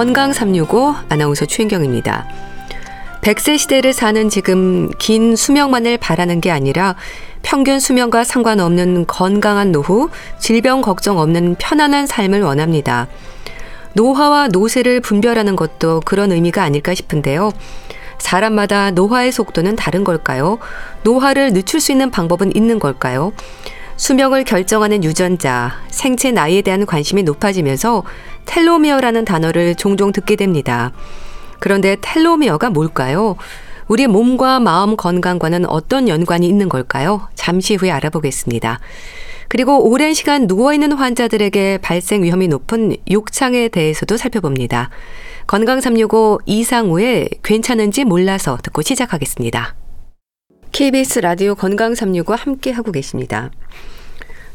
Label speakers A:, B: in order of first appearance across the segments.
A: 건강 365 아나운서 최인경입니다. 100세 시대를 사는 지금 긴 수명만을 바라는 게 아니라 평균 수명과 상관없는 건강한 노후, 질병 걱정 없는 편안한 삶을 원합니다. 노화와 노쇠를 분별하는 것도 그런 의미가 아닐까 싶은데요. 사람마다 노화의 속도는 다른 걸까요? 노화를 늦출 수 있는 방법은 있는 걸까요? 수명을 결정하는 유전자, 생체 나이에 대한 관심이 높아지면서 텔로미어라는 단어를 종종 듣게 됩니다. 그런데 텔로미어가 뭘까요? 우리 몸과 마음 건강과는 어떤 연관이 있는 걸까요? 잠시 후에 알아보겠습니다. 그리고 오랜 시간 누워있는 환자들에게 발생 위험이 높은 욕창에 대해서도 살펴봅니다. 건강 365 이상우의 괜찮은지 몰라서 듣고 시작하겠습니다. KBS 라디오 건강 365 함께 하고 계십니다.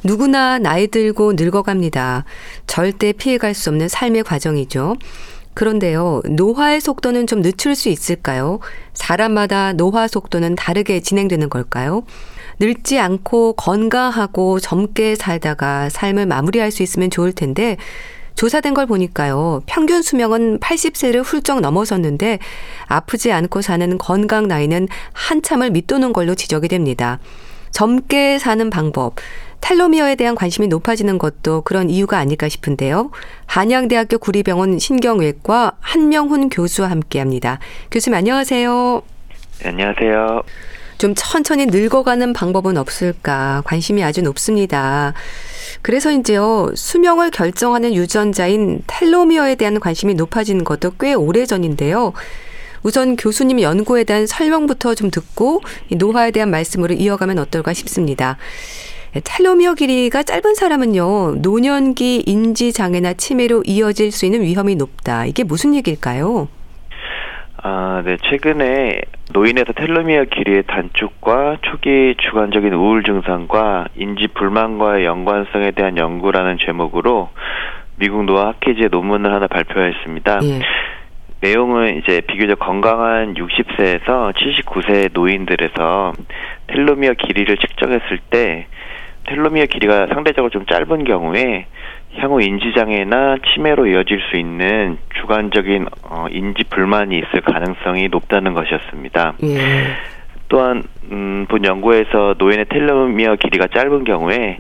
A: 누구나 나이 들고 늙어갑니다. 절대 피해갈 수 없는 삶의 과정이죠. 그런데요, 노화의 속도는 좀 늦출 수 있을까요? 사람마다 노화 속도는 다르게 진행되는 걸까요? 늙지 않고 건강하고 젊게 살다가 삶을 마무리할 수 있으면 좋을 텐데, 조사된 걸 보니까요, 평균 수명은 80세를 훌쩍 넘어섰는데, 아프지 않고 사는 건강 나이는 한참을 밑도는 걸로 지적이 됩니다. 젊게 사는 방법, 텔로미어에 대한 관심이 높아지는 것도 그런 이유가 아닐까 싶은데요. 한양대학교 구리병원 신경외과 한명훈 교수와 함께 합니다. 교수님 안녕하세요.
B: 네, 안녕하세요.
A: 좀 천천히 늙어가는 방법은 없을까 관심이 아주 높습니다. 그래서 이제요 수명을 결정하는 유전자인 텔로미어에 대한 관심이 높아지는 것도 꽤 오래 전인데요. 우선 교수님 연구에 대한 설명부터 좀 듣고 노화에 대한 말씀으로 이어가면 어떨까 싶습니다. 텔로미어 길이가 짧은 사람은요, 노년기 인지 장애나 치매로 이어질 수 있는 위험이 높다. 이게 무슨 얘기일까요?
B: 아, 네. 최근에 노인에서 텔로미어 길이의 단축과 초기 주관적인 우울 증상과 인지 불만과의 연관성에 대한 연구라는 제목으로 미국 노화 학회지에 논문을 하나 발표했습니다. 예. 내용은 이제 비교적 건강한 60세에서 79세 노인들에서 텔로미어 길이를 측정했을 때 텔로미어 길이가 상대적으로 좀 짧은 경우에 향후 인지장애나 치매로 이어질 수 있는 주관적인 어, 인지 불만이 있을 가능성이 높다는 것이었습니다. 예. 또한 음, 본 연구에서 노인의 텔로미어 길이가 짧은 경우에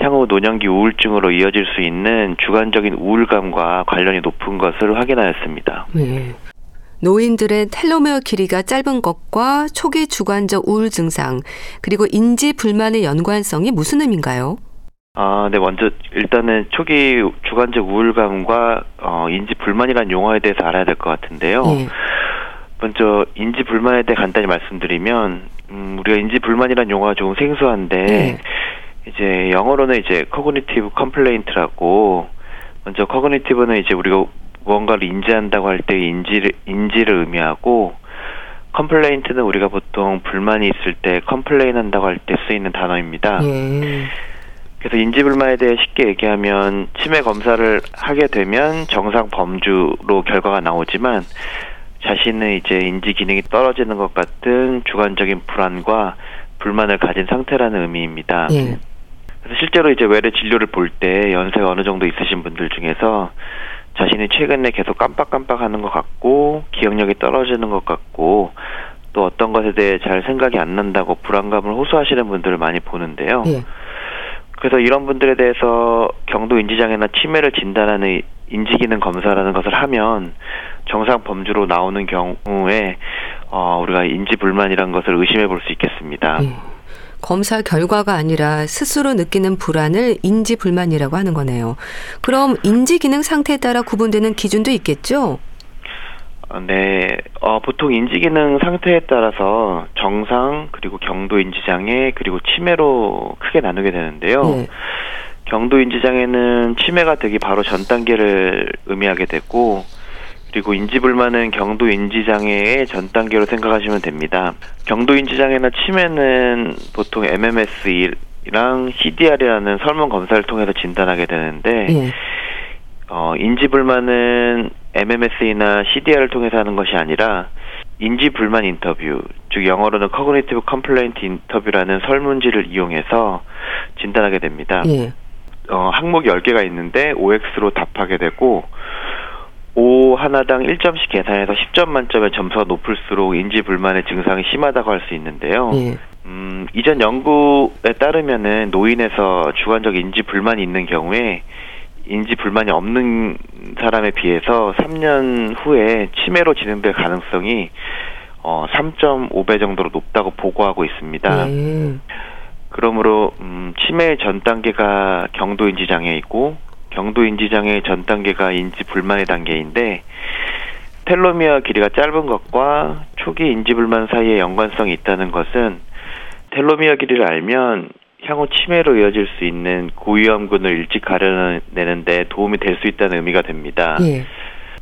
B: 향후 노년기 우울증으로 이어질 수 있는 주관적인 우울감과 관련이 높은 것을 확인하였습니다. 네.
A: 노인들의 텔로메어 길이가 짧은 것과 초기 주관적 우울 증상 그리고 인지 불만의 연관성이 무슨 의미인가요?
B: 아, 네, 먼저 일단은 초기 주관적 우울감과 어, 인지 불만이라는 용어에 대해서 알아야 될 것 같은데요. 네. 먼저 인지 불만에 대해 간단히 말씀드리면 음, 우리가 인지 불만이라는 용어가 조금 생소한데 네. 이제 영어로는 이제 cognitive complaint라고 먼저 cognitive는 이제 우리가 무언가를 인지한다고 할 때 인지를 인지를 의미하고 complaint는 우리가 보통 불만이 있을 때 complain 한다고 할 때 쓰이는 단어입니다. 예. 그래서 인지 불만에 대해 쉽게 얘기하면 치매 검사를 하게 되면 정상 범주로 결과가 나오지만 자신의 이제 인지 기능이 떨어지는 것 같은 주관적인 불안과 불만을 가진 상태라는 의미입니다. 예. 그래서 실제로 이제 외래 진료를 볼 때 연세가 어느 정도 있으신 분들 중에서 자신이 최근에 계속 깜빡깜빡하는 것 같고 기억력이 떨어지는 것 같고 또 어떤 것에 대해 잘 생각이 안 난다고 불안감을 호소하시는 분들을 많이 보는데요. 예. 그래서 이런 분들에 대해서 경도 인지장애나 치매를 진단하는 인지기능 검사라는 것을 하면 정상 범주로 나오는 경우에 어, 우리가 인지 불만이라는 것을 의심해 볼 수 있겠습니다. 예.
A: 검사 결과가 아니라 스스로 느끼는 불안을 인지 불만이라고 하는 거네요. 그럼 인지 기능 상태에 따라 구분되는 기준도 있겠죠?
B: 어, 네, 어, 보통 인지 기능 상태에 따라서 정상 그리고 경도 인지 장애 그리고 치매로 크게 나누게 되는데요. 네. 경도 인지 장애는 치매가 되기 바로 전 단계를 의미하게 되고 그리고 인지불만은 경도 인지장애의 전 단계로 생각하시면 됩니다. 경도 인지장애나 치매는 보통 MMS랑 CDR이라는 설문 검사를 통해서 진단하게 되는데 예. 어, 인지불만은 MMS나 CDR을 통해서 하는 것이 아니라 인지불만 인터뷰, 즉 영어로는 Cognitive Complaint Interview라는 설문지를 이용해서 진단하게 됩니다. 예. 어, 항목 10개가 있는데 OX로 답하게 되고 오 하나당 1점씩 계산해서 10점 만점의 점수가 높을수록 인지 불만의 증상이 심하다고 할 수 있는데요. 예. 음, 이전 연구에 따르면은 노인에서 주관적 인지 불만이 있는 경우에 인지 불만이 없는 사람에 비해서 3년 후에 치매로 진행될 가능성이 어 3.5배 정도로 높다고 보고하고 있습니다. 네. 그러므로 음 치매 전 단계가 경도 인지 장애이고 경도 인지 장애 전 단계가 인지 불만의 단계인데 텔로미어 길이가 짧은 것과 초기 인지 불만 사이에 연관성이 있다는 것은 텔로미어 길이를 알면 향후 치매로 이어질 수 있는 고위험군을 일찍 가려내는데 도움이 될 수 있다는 의미가 됩니다. 예.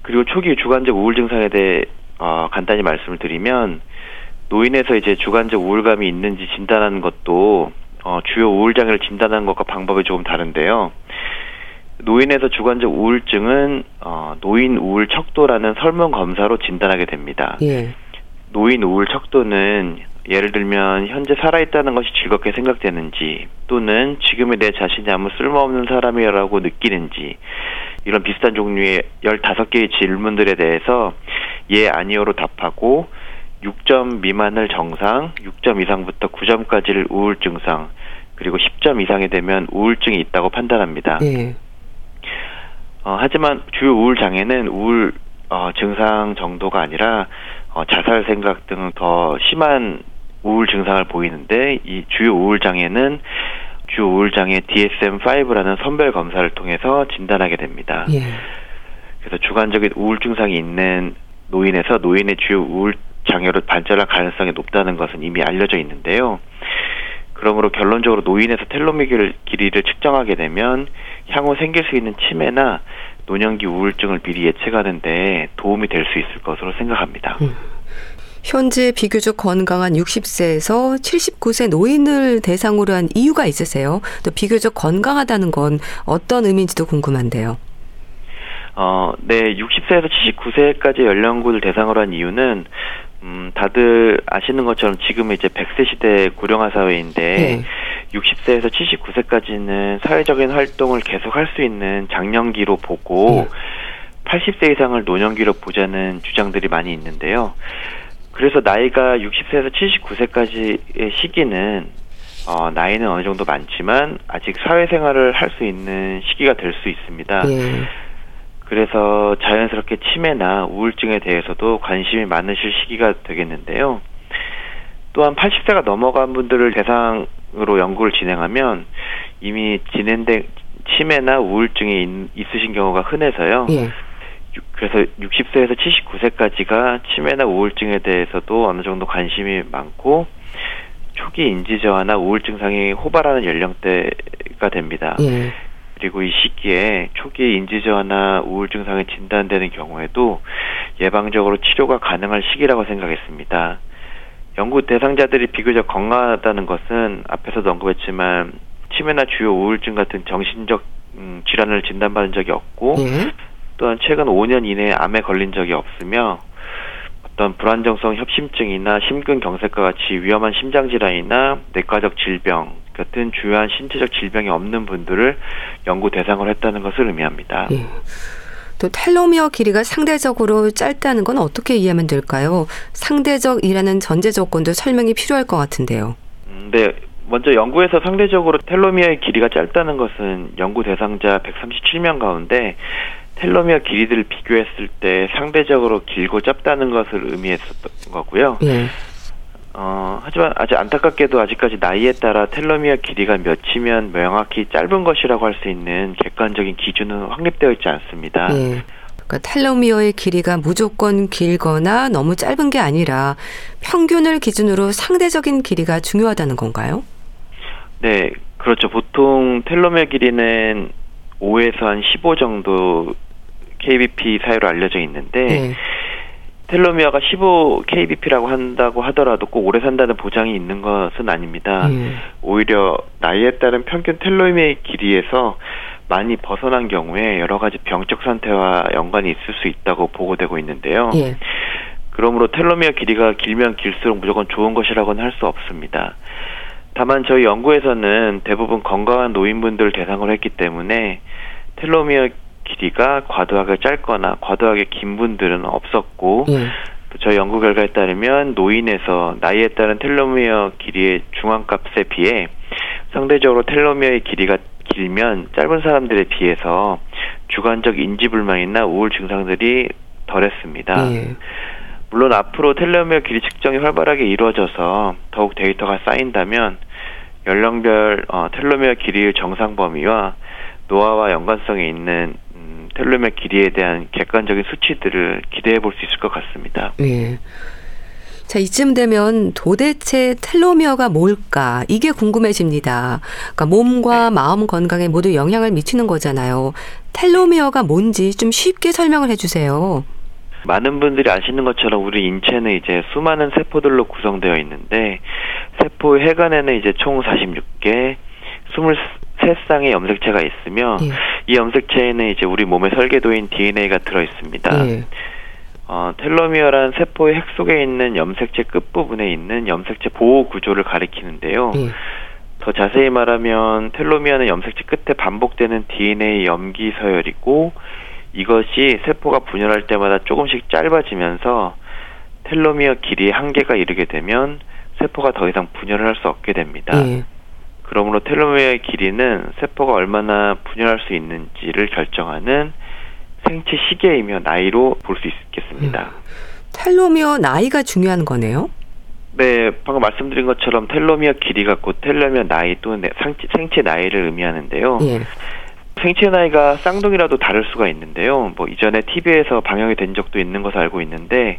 B: 그리고 초기 주관적 우울 증상에 대해 어, 간단히 말씀을 드리면 노인에서 이제 주관적 우울감이 있는지 진단하는 것도 어, 주요 우울 장애를 진단하는 것과 방법이 조금 다른데요. 노인에서 주관적 우울증은 어, 노인 우울 척도라는 설문 검사로 진단하게 됩니다. 예. 노인 우울 척도는 예를 들면 현재 살아있다는 것이 즐겁게 생각되는지 또는 지금의 내 자신이 아무 쓸모없는 사람이라고 느끼는지 이런 비슷한 종류의 15개의 질문들에 대해서 예, 아니요로 답하고 6점 미만을 정상, 6점 이상부터 9점까지를 우울 증상, 그리고 10점 이상이 되면 우울증이 있다고 판단합니다. 네. 어, 하지만 주요 우울 장애는 우울 어, 증상 정도가 아니라 어, 자살 생각 등 더 심한 우울 증상을 보이는데 이 주요 우울 장애는 주 우울 장애 DSM-5라는 선별 검사를 통해서 진단하게 됩니다. 예. 그래서 주관적인 우울 증상이 있는 노인에서 노인의 주요 우울 장애로 발전할 가능성이 높다는 것은 이미 알려져 있는데요. 그러므로 결론적으로 노인에서 텔로미어 길이를 측정하게 되면 향후 생길 수 있는 치매나 노년기 우울증을 미리 예측하는데 도움이 될 수 있을 것으로 생각합니다. 음.
A: 현재 비교적 건강한 60세에서 79세 노인을 대상으로 한 이유가 있으세요? 또 비교적 건강하다는 건 어떤 의미인지도 궁금한데요.
B: 어, 네, 60세에서 79세까지 연령군을 대상으로 한 이유는 음, 다들 아시는 것처럼 지금 이제 100세 시대 고령화 사회인데 네. 60세에서 79세까지는 사회적인 활동을 계속 할 수 있는 장년기로 보고 네. 80세 이상을 노년기로 보자는 주장들이 많이 있는데요. 그래서 나이가 60세에서 79세까지의 시기는 어, 나이는 어느 정도 많지만 아직 사회생활을 할 수 있는 시기가 될 수 있습니다. 네. 그래서 자연스럽게 치매나 우울증에 대해서도 관심이 많으실 시기가 되겠는데요. 또한 80세가 넘어간 분들을 대상으로 연구를 진행하면 이미 진행된 치매나 우울증이 있, 으신 경우가 흔해서요. 예. 그래서 60세에서 79세까지가 치매나 우울증에 대해서도 어느 정도 관심이 많고 초기 인지 저하나 우울 증 상이 호발하는 연령대가 됩니다. 예. 그리고 이 시기에 초기 인지 저하나 우울 증상이 진단되는 경우에도 예방적으로 치료가 가능한 시기라고 생각했습니다. 연구 대상자들이 비교적 건강하다는 것은 앞에서도 언급했지만 치매나 주요 우울증 같은 정신적 음, 질환을 진단받은 적이 없고 예. 또한 최근 5년 이내에 암에 걸린 적이 없으며 어떤 불안정성 협심증이나 심근경색과 같이 위험한 심장질환이나 내과적 질병 같은 주요한 신체적 질병이 없는 분들을 연구 대상으로 했다는 것을 의미합니다. 예.
A: 또 텔로미어 길이가 상대적으로 짧다는 건 어떻게 이해하면 될까요? 상대적이라는 전제 조건도 설명이 필요할 것 같은데요.
B: 음, 네. 먼저 연구에서 상대적으로 텔로미어의 길이가 짧다는 것은 연구 대상자 137명 가운데 텔로미어 길이들을 비교했을 때 상대적으로 길고 짧다는 것을 의미했었던 거고요. 예. 어, 하지만 아직 안타깝게도 아직까지 나이에 따라 텔로미어 길이가 몇이면 명확히 짧은 것이라고 할 수 있는 객관적인 기준은 확립되어 있지 않습니다. 예.
A: 그러니까 텔로미어의 길이가 무조건 길거나 너무 짧은 게 아니라 평균을 기준으로 상대적인 길이가 중요하다는 건가요?
B: 네, 그렇죠. 보통 텔로미어 길이는 5에서 한 15 정도 KBP 사유로 알려져 있는데 네. 텔로미어가 15 KBP라고 한다고 하더라도 꼭 오래 산다는 보장이 있는 것은 아닙니다. 네. 오히려 나이에 따른 평균 텔로미어의 길이에서 많이 벗어난 경우에 여러 가지 병적 상태와 연관이 있을 수 있다고 보고되고 있는데요. 네. 그러므로 텔로미어 길이가 길면 길수록 무조건 좋은 것이라고는 할 수 없습니다. 다만 저희 연구에서는 대부분 건강한 노인분들 대상으로 했기 때문에 텔로미어 길이가 과도하게 짧거나 과도하게 긴 분들은 없었고 예. 저희 연구 결과에 따르면 노인에서 나이에 따른 텔로미어 길이의 중앙값에 비해 상대적으로 텔로미어의 길이가 길면 짧은 사람들에 비해서 주관적 인지 불만이나 우울 증상들이 덜했습니다. 예. 물론 앞으로 텔로미어 길이 측정이 활발하게 이루어져서 더욱 데이터가 쌓인다면 연령별 어, 텔로미어 길이의 정상 범위와 노화와 연관성이 있는 음, 텔로미어 길이에 대한 객관적인 수치들을 기대해 볼 수 있을 것 같습니다. 네.
A: 자, 이쯤 되면 도대체 텔로미어가 뭘까? 이게 궁금해집니다. 그러니까 몸과 네. 마음 건강에 모두 영향을 미치는 거잖아요. 텔로미어가 뭔지 좀 쉽게 설명을 해 주세요.
B: 많은 분들이 아시는 것처럼 우리 인체는 이제 수많은 세포들로 구성되어 있는데 세포의 해관에는 이제 총 46개, 23쌍의 염색체가 있으며 예. 이 염색체에는 이제 우리 몸의 설계도인 DNA가 들어 있습니다. 예. 어, 텔로미어란 세포의 핵 속에 있는 염색체 끝부분에 있는 염색체 보호 구조를 가리키는데요. 예. 더 자세히 말하면 텔로미어는 염색체 끝에 반복되는 DNA 염기 서열이고 이것이 세포가 분열할 때마다 조금씩 짧아지면서 텔로미어 길이의 한계가 이르게 되면 세포가 더 이상 분열을 할 수 없게 됩니다. 예. 그러므로 텔로미어의 길이는 세포가 얼마나 분열할 수 있는지를 결정하는 생체 시계이며 나이로 볼 수 있겠습니다. 음.
A: 텔로미어 나이가 중요한 거네요.
B: 네, 방금 말씀드린 것처럼 텔로미어 길이가 곧 텔로미어 나이 또는 생체 나이를 의미하는데요. 예. 생체 나이가 쌍둥이라도 다를 수가 있는데요. 뭐 이전에 TV에서 방영이 된 적도 있는 것을 알고 있는데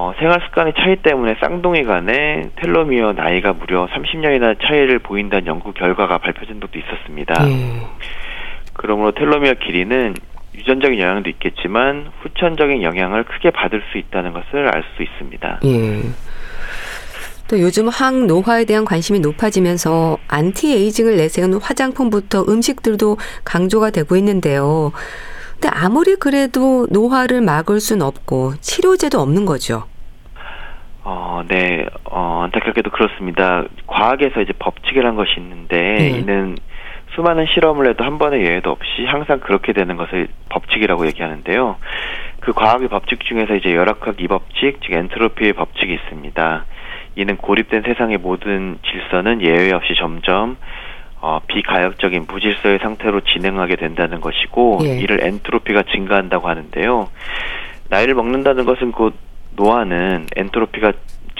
B: 어, 생활 습관의 차이 때문에 쌍둥이 간의 텔로미어 나이가 무려 30년이나 차이를 보인다는 연구 결과가 발표된 적도 있었습니다. 예. 그러므로 텔로미어 길이는 유전적인 영향도 있겠지만 후천적인 영향을 크게 받을 수 있다는 것을 알 수 있습니다. 예.
A: 또 요즘 항노화에 대한 관심이 높아지면서 anti-aging을 내세우는 화장품부터 음식들도 강조가 되고 있는데요. 근데 아무리 그래도 노화를 막을 수는 없고 치료제도 없는 거죠.
B: 어, 네, 어, 안타깝게도 그렇습니다. 과학에서 이제 법칙이란 것이 있는데 네. 이는 수많은 실험을 해도 한 번의 예외도 없이 항상 그렇게 되는 것을 법칙이라고 얘기하는데요. 그 과학의 법칙 중에서 이제 열역학 이 법칙, 즉 엔트로피의 법칙이 있습니다. 이는 고립된 세상의 모든 질서는 예외 없이 점점 어, 비가역적인 무질서의 상태로 진행하게 된다는 것이고 예. 이를 엔트로피가 증가한다고 하는데요. 나이를 먹는다는 것은 곧 노화는 엔트로피가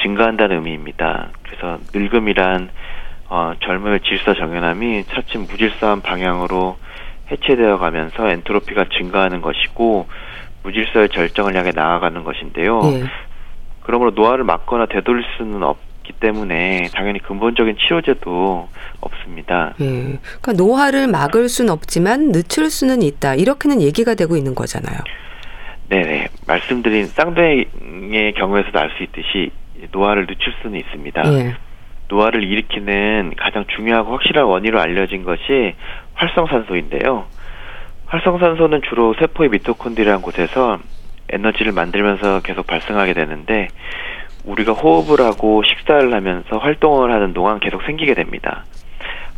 B: 증가한다는 의미입니다. 그래서 늙음이란 어, 젊음의 질서 정연함이 차츰 무질서한 방향으로 해체되어 가면서 엔트로피가 증가하는 것이고 무질서의 절정을 향해 나아가는 것인데요. 예. 그러므로 노화를 막거나 되돌릴 수는 없 기 때문에 당연히 근본적인 치료제도 없습니다.
A: 예. 그러니까 노화를 막을 수는 없지만 늦출 수는 있다. 이렇게는 얘기가 되고 있는 거잖아요.
B: 네네. 말씀드린 쌍둥이의 경우에서도 알 수 있듯이 노화를 늦출 수는 있습니다. 예. 노화를 일으키는 가장 중요하고 확실한 원인으로 알려진 것이 활성산소인데요. 활성산소는 주로 세포의 미토콘드리아라는 곳에서 에너지를 만들면서 계속 발생하게 되는데 우리가 호흡을 하고 식사를 하면서 활동을 하는 동안 계속 생기게 됩니다.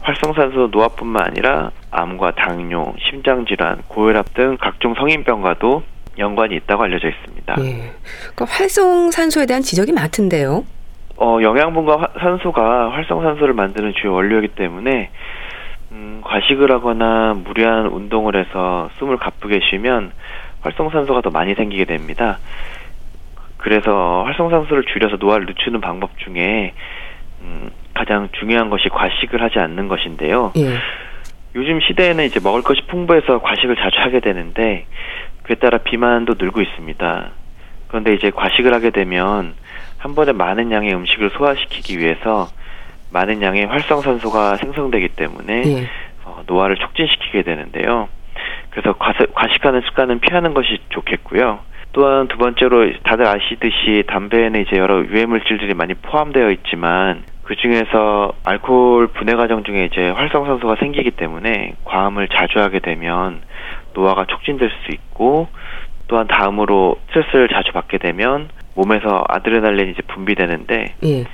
B: 활성산소 노화뿐만 아니라 암과 당뇨, 심장질환, 고혈압 등 각종 성인병과도 연관이 있다고 알려져 있습니다. 예.
A: 그 활성산소에 대한 지적이 많던데요.
B: 어, 영양분과 산소가 활성산소를 만드는 주요 원료이기 때문에 음, 과식을 하거나 무리한 운동을 해서 숨을 가쁘게 쉬면 활성산소가 더 많이 생기게 됩니다. 그래서 활성산소를 줄여서 노화를 늦추는 방법 중에 음, 가장 중요한 것이 과식을 하지 않는 것인데요. 예. 요즘 시대에는 이제 먹을 것이 풍부해서 과식을 자주 하게 되는데 그에 따라 비만도 늘고 있습니다. 그런데 이제 과식을 하게 되면 한 번에 많은 양의 음식을 소화시키기 위해서 많은 양의 활성산소가 생성되기 때문에 예. 어, 노화를 촉진시키게 되는데요. 그래서 과식하는 습관은 피하는 것이 좋겠고요. 또한 두 번째로 다들 아시듯이 담배에는 이제 여러 유해 물질들이 많이 포함되어 있지만 그 중에서 알코올 분해 과정 중에 이제 활성산소가 생기기 때문에 과음을 자주 하게 되면 노화가 촉진될 수 있고 또한 다음으로 스트레스를 자주 받게 되면 몸에서 아드레날린이 이제 분비되는데 예.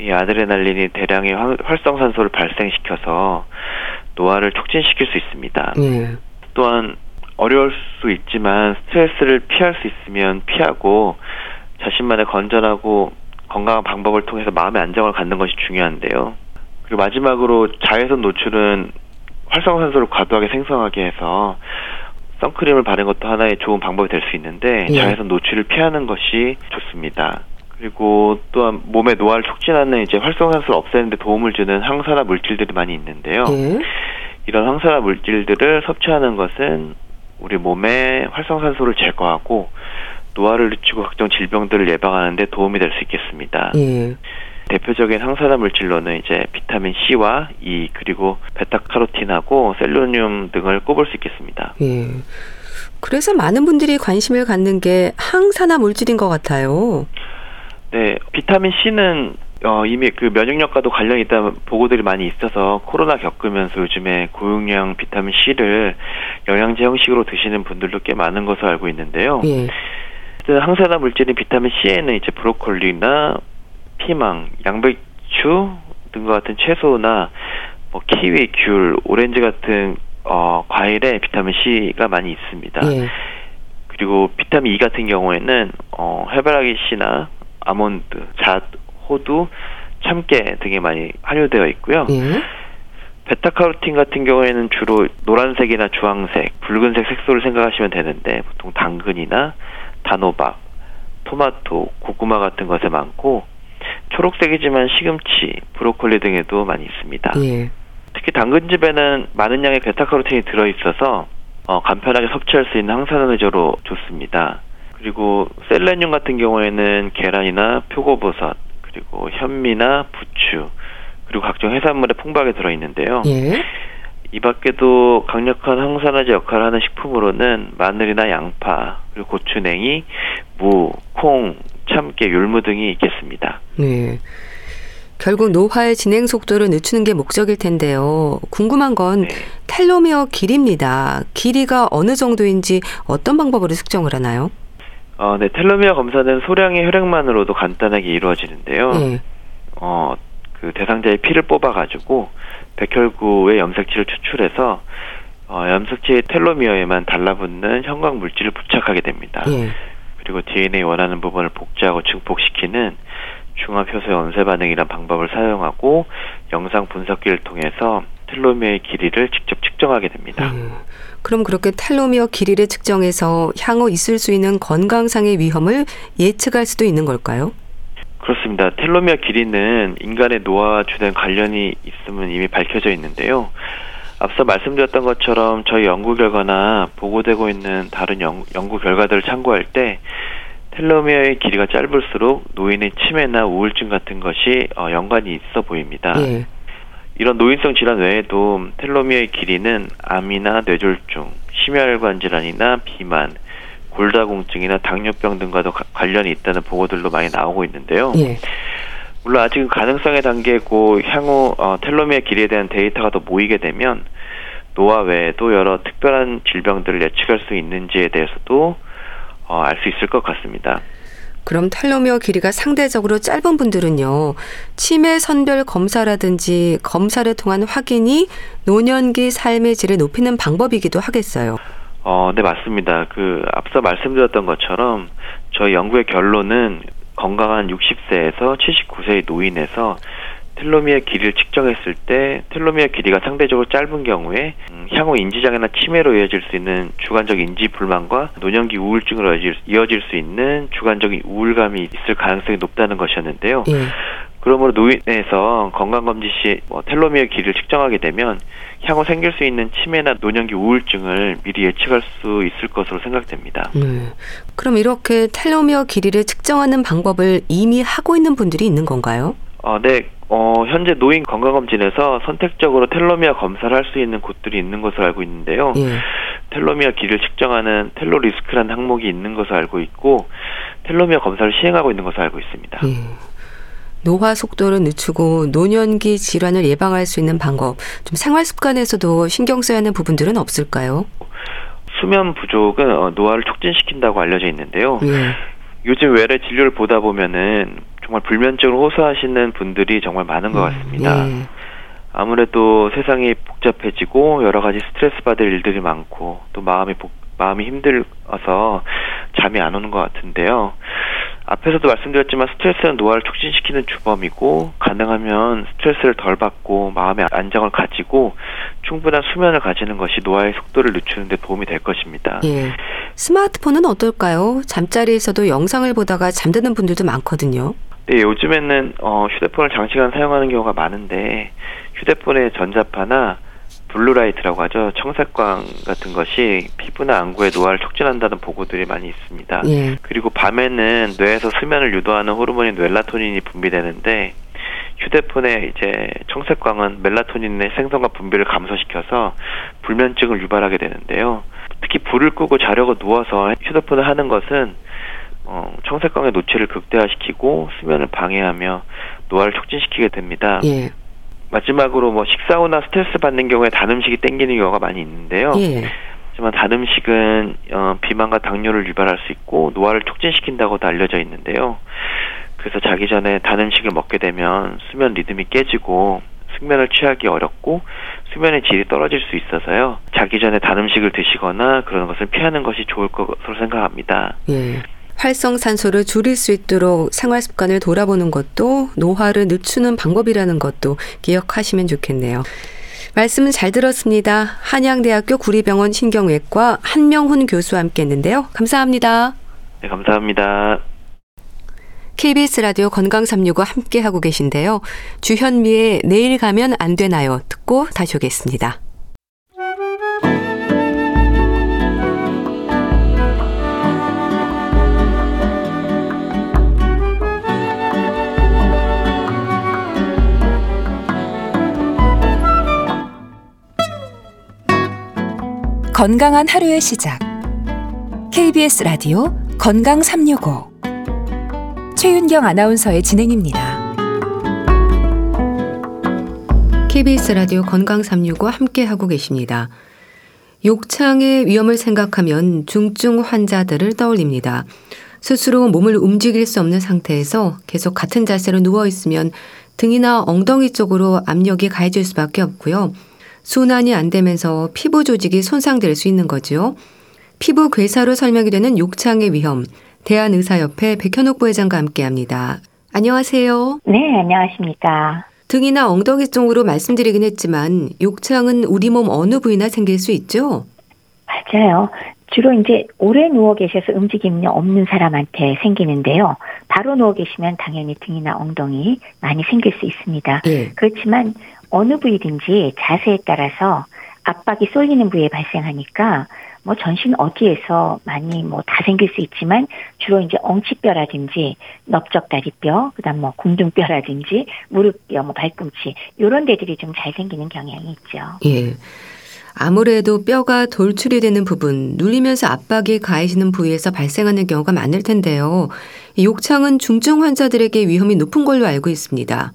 B: 이 아드레날린이 대량의 활성산소를 발생시켜서 노화를 촉진시킬 수 있습니다. 예. 또한 어려울 수 있지만 스트레스를 피할 수 있으면 피하고 자신만의 건전하고 건강한 방법을 통해서 마음의 안정을 갖는 것이 중요한데요. 그리고 마지막으로 자외선 노출은 활성산소를 과도하게 생성하게 해서 선크림을 바르는 것도 하나의 좋은 방법이 될 수 있는데 예. 자외선 노출을 피하는 것이 좋습니다. 그리고 또한 몸의 노화를 촉진하는 이제 활성산소를 없애는데 도움을 주는 항산화 물질들이 많이 있는데요. 예. 이런 항산화 물질들을 섭취하는 것은 우리 몸의 활성산소를 제거하고 노화를 늦추고 각종 질병들을 예방하는데 도움이 될 수 있겠습니다. 예. 대표적인 항산화 물질로는 이제 비타민 C와 E 그리고 베타카로틴하고 셀루늄 등을 꼽을 수 있겠습니다. 예.
A: 그래서 많은 분들이 관심을 갖는 게 항산화 물질인 것 같아요.
B: 네, 비타민 C는 어, 이미 그 면역력과도 관련이 있다는 보고들이 많이 있어서 코로나 겪으면서 요즘에 고용량 비타민 C를 영양제 형식으로 드시는 분들도 꽤 많은 것으로 알고 있는데요. 예. 항산화 물질인 비타민 C에는 이제 브로콜리나 피망, 양배추 등과 같은 채소나 뭐 키위, 귤, 오렌지 같은 어, 과일에 비타민 C가 많이 있습니다. 예. 그리고 비타민 E 같은 경우에는 어, 해바라기 씨나 아몬드, 잣, 호두, 참깨 등이 많이 함유되어 있고요. 예. 베타카로틴 같은 경우에는 주로 노란색이나 주황색, 붉은색 색소를 생각하시면 되는데 보통 당근이나 단호박, 토마토, 고구마 같은 것에 많고 초록색이지만 시금치, 브로콜리 등에도 많이 있습니다. 예. 특히 당근즙에는 많은 양의 베타카로틴이 들어 있어서 어, 간편하게 섭취할 수 있는 항산화제로 좋습니다. 그리고 셀레늄 같은 경우에는 계란이나 표고버섯, 그리고 현미나 부추, 그리고 각종 해산물에 풍부하게 들어 있는데요. 예. 이 밖에도 강력한 항산화제 역할을 하는 식품으로는 마늘이나 양파, 그리고 고추냉이, 무, 콩, 참깨, 율무 등이 있겠습니다. 네.
A: 결국 노화의 진행 속도를 늦추는 게 목적일 텐데요. 궁금한 건 네. 텔로미어 길이입니다. 길이가 어느 정도인지 어떤 방법으로 측정을 하나요?
B: 어, 네, 텔로미어 검사는 소량의 혈액만으로도 간단하게 이루어지는데요. 네. 어, 그 대상자의 피를 뽑아가지고 백혈구의 염색체를 추출해서 어, 염색체의 텔로미어에만 달라붙는 형광 물질을 부착하게 됩니다. 네. 그리고 DNA 원하는 부분을 복제하고 증폭시키는 중합효소 연쇄 반응이란 방법을 사용하고 영상 분석기를 통해서 텔로미어의 길이를 직접 측정하게 됩니다. 음,
A: 그럼 그렇게 텔로미어 길이를 측정해서 향후 있을 수 있는 건강상의 위험을 예측할 수도 있는 걸까요?
B: 그렇습니다. 텔로미어 길이는 인간의 노화와 주된 관련이 있음은 이미 밝혀져 있는데요. 앞서 말씀드렸던 것처럼 저희 연구 결과나 보고되고 있는 다른 연, 연구 결과들을 참고할 때 텔로미어의 길이가 짧을수록 노인의 치매나 우울증 같은 것이 어, 연관이 있어 보입니다. 예. 이런 노인성 질환 외에도 텔로미어의 길이는 암이나 뇌졸중, 심혈관 질환이나 비만, 골다공증이나 당뇨병 등과도 가, 관련이 있다는 보고들도 많이 나오고 있는데요. 예. 물론 아직은 가능성의 단계고 향후 어, 텔로미어 길이에 대한 데이터가 더 모이게 되면 노화 외에도 여러 특별한 질병들을 예측할 수 있는지에 대해서도 어, 알 수 있을 것 같습니다.
A: 그럼 텔로미어 길이가 상대적으로 짧은 분들은요, 치매 선별 검사라든지 검사를 통한 확인이 노년기 삶의 질을 높이는 방법이기도 하겠어요.
B: 어, 네, 맞습니다. 그, 앞서 말씀드렸던 것처럼 저희 연구의 결론은 건강한 60세에서 79세의 노인에서 텔로미어 길이를 측정했을 때 텔로미어 길이가 상대적으로 짧은 경우에 음, 향후 인지장애나 치매로 이어질 수 있는 주관적 인지 불만과 노년기 우울증으로 이어질, 수 있는 주관적인 우울감이 있을 가능성이 높다는 것이었는데요. 예. 그러므로 노인에서 건강검진 시 뭐 텔로미어 길이를 측정하게 되면 향후 생길 수 있는 치매나 노년기 우울증을 미리 예측할 수 있을 것으로 생각됩니다. 네.
A: 그럼 이렇게 텔로미어 길이를 측정하는 방법을 이미 하고 있는 분들이 있는 건가요?
B: 어, 네. 어, 현재 노인 건강검진에서 선택적으로 텔로미어 검사를 할 수 있는 곳들이 있는 것으로 알고 있는데요. 예. 텔로미어 길이를 측정하는 텔로 리스크라는 항목이 있는 것으로 알고 있고 텔로미어 검사를 시행하고 있는 것으로 알고 있습니다. 예.
A: 노화 속도를 늦추고 노년기 질환을 예방할 수 있는 방법, 좀 생활 습관에서도 신경 써야 하는 부분들은 없을까요?
B: 수면 부족은 어, 노화를 촉진시킨다고 알려져 있는데요. 예. 요즘 외래 진료를 보다 보면은 정말 불면증을 호소하시는 분들이 정말 많은 것 음, 같습니다. 예. 아무래도 세상이 복잡해지고 여러 가지 스트레스 받을 일들이 많고 또 마음이 복, 마음이 힘들어서 잠이 안 오는 것 같은데요. 앞에서도 말씀드렸지만 스트레스는 노화를 촉진시키는 주범이고 가능하면 스트레스를 덜 받고 마음의 안정을 가지고 충분한 수면을 가지는 것이 노화의 속도를 늦추는 데 도움이 될 것입니다. 예.
A: 스마트폰은 어떨까요? 잠자리에서도 영상을 보다가 잠드는 분들도 많거든요.
B: 네, 요즘에는 어, 휴대폰을 장시간 사용하는 경우가 많은데 휴대폰의 전자파나 blue light라고 하죠. 청색광 같은 것이 피부나 안구의 노화를 촉진한다는 보고들이 많이 있습니다. 예. 그리고 밤에는 뇌에서 수면을 유도하는 호르몬인 멜라토닌이 분비되는데 휴대폰의 이제 청색광은 멜라토닌의 생성과 분비를 감소시켜서 불면증을 유발하게 되는데요. 특히 불을 끄고 자려고 누워서 휴대폰을 하는 것은 어, 청색광의 노출을 극대화시키고 수면을 방해하며 노화를 촉진시키게 됩니다. 예. 마지막으로 뭐 식사 후나 스트레스 받는 경우에 단 음식이 땡기는 경우가 많이 있는데요. 예. 하지만 단 음식은 어, 비만과 당뇨를 유발할 수 있고 노화를 촉진시킨다고도 알려져 있는데요. 그래서 자기 전에 단 음식을 먹게 되면 수면 리듬이 깨지고 숙면을 취하기 어렵고 수면의 질이 떨어질 수 있어서요. 자기 전에 단 음식을 드시거나 그런 것을 피하는 것이 좋을 것으로 생각합니다.
A: 예. 활성산소를 줄일 수 있도록 생활 습관을 돌아보는 것도 노화를 늦추는 방법이라는 것도 기억하시면 좋겠네요. 말씀은 잘 들었습니다. 한양대학교 구리병원 신경외과 한명훈 교수와 함께 했는데요. 감사합니다.
B: 네, 감사합니다.
A: KBS 라디오 건강365 함께 하고 계신데요. 주현미의 내일 가면 안 되나요? 듣고 다시 오겠습니다.
C: 건강한 하루의 시작. KBS 라디오 건강 365. 최윤경 아나운서의 진행입니다.
A: KBS 라디오 건강 365 함께 하고 계십니다. 욕창의 위험을 생각하면 중증 환자들을 떠올립니다. 스스로 몸을 움직일 수 없는 상태에서 계속 같은 자세로 누워 있으면 등이나 엉덩이 쪽으로 압력이 가해질 수밖에 없고요. 순환이 안 되면서 피부 조직이 손상될 수 있는 거죠. 피부 괴사로 설명이 되는 욕창의 위험. 대한의사협회 백현옥 부회장과 함께합니다. 안녕하세요.
D: 네, 안녕하십니까.
A: 등이나 엉덩이 쪽으로 말씀드리긴 했지만 욕창은 우리 몸 어느 부위나 생길 수 있죠?
D: 맞아요. 주로 이제 오래 누워 계셔서 움직임이 없는 사람한테 생기는데요. 바로 누워 계시면 당연히 등이나 엉덩이 많이 생길 수 있습니다. 예. 그렇지만 어느 부위든지 자세에 따라서 압박이 쏠리는 부위에 발생하니까 뭐 전신 어디에서 많이 뭐 다 생길 수 있지만 주로 이제 엉치뼈라든지 넓적다리뼈, 그다음 뭐 궁둥뼈라든지 무릎뼈, 뭐 발꿈치 이런 데들이 좀 잘 생기는 경향이 있죠.
A: 예. 아무래도 뼈가 돌출이 되는 부분, 눌리면서 압박이 가해지는 부위에서 발생하는 경우가 많을 텐데요. 욕창은 중증 환자들에게 위험이 높은 걸로 알고 있습니다.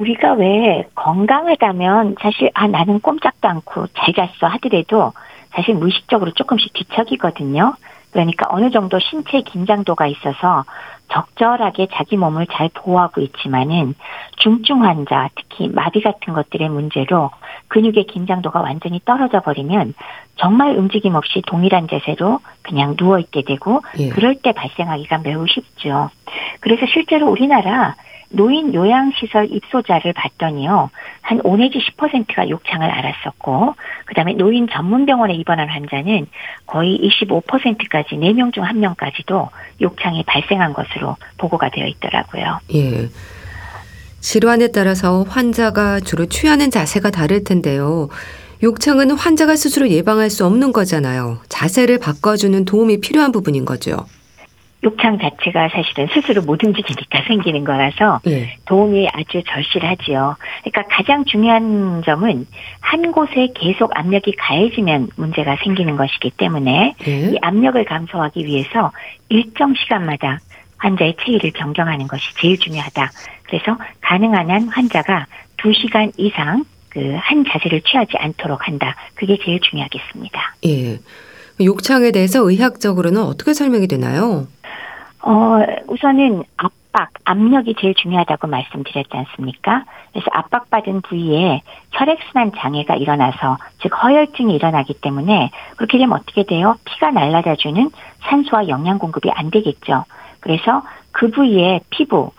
D: 우리가 왜 건강하다면 사실 아 나는 꼼짝도 않고 잘 잤어 하더라도 사실 무의식적으로 조금씩 뒤척이거든요. 그러니까 어느 정도 신체 긴장도가 있어서 적절하게 자기 몸을 잘 보호하고 있지만은 중증 환자, 특히 마비 같은 것들의 문제로 근육의 긴장도가 완전히 떨어져 버리면 정말 움직임 없이 동일한 자세로 그냥 누워 있게 되고 예. 그럴 때 발생하기가 매우 쉽죠. 그래서 실제로 우리나라 노인 요양시설 입소자를 봤더니요. 한 5 내지 10%가 욕창을 앓았었고 그 다음에 노인 전문병원에 입원한 환자는 거의 25%까지 4명 중 1명까지도 욕창이 발생한 것으로 보고가 되어 있더라고요.
A: 예. 질환에 따라서 환자가 주로 취하는 자세가 다를 텐데요. 욕창은 환자가 스스로 예방할 수 없는 거잖아요. 자세를 바꿔주는 도움이 필요한 부분인 거죠.
D: 욕창 자체가 사실은 스스로 못 움직이니까 생기는 거라서 예. 도움이 아주 절실하지요. 그러니까 가장 중요한 점은 한 곳에 계속 압력이 가해지면 문제가 생기는 것이기 때문에 예. 이 압력을 감소하기 위해서 일정 시간마다 환자의 체위를 변경하는 것이 제일 중요하다. 그래서 가능한 한 환자가 2시간 이상 그 한 자세를 취하지 않도록 한다. 그게 제일 중요하겠습니다.
A: 예. 욕창에 대해서 의학적으로는 어떻게 설명이 되나요?
D: 어, 우선은 압박, 압력이 제일 중요하다고 말씀드렸지 않습니까? 그래서 압박받은 부위에 혈액순환 장애가 일어나서 즉 허혈증이 일어나기 때문에 그렇게 되면 어떻게 돼요? 피가 날아다주는 산소와 영양 공급이 안 되겠죠. 그래서 그 부위에 피부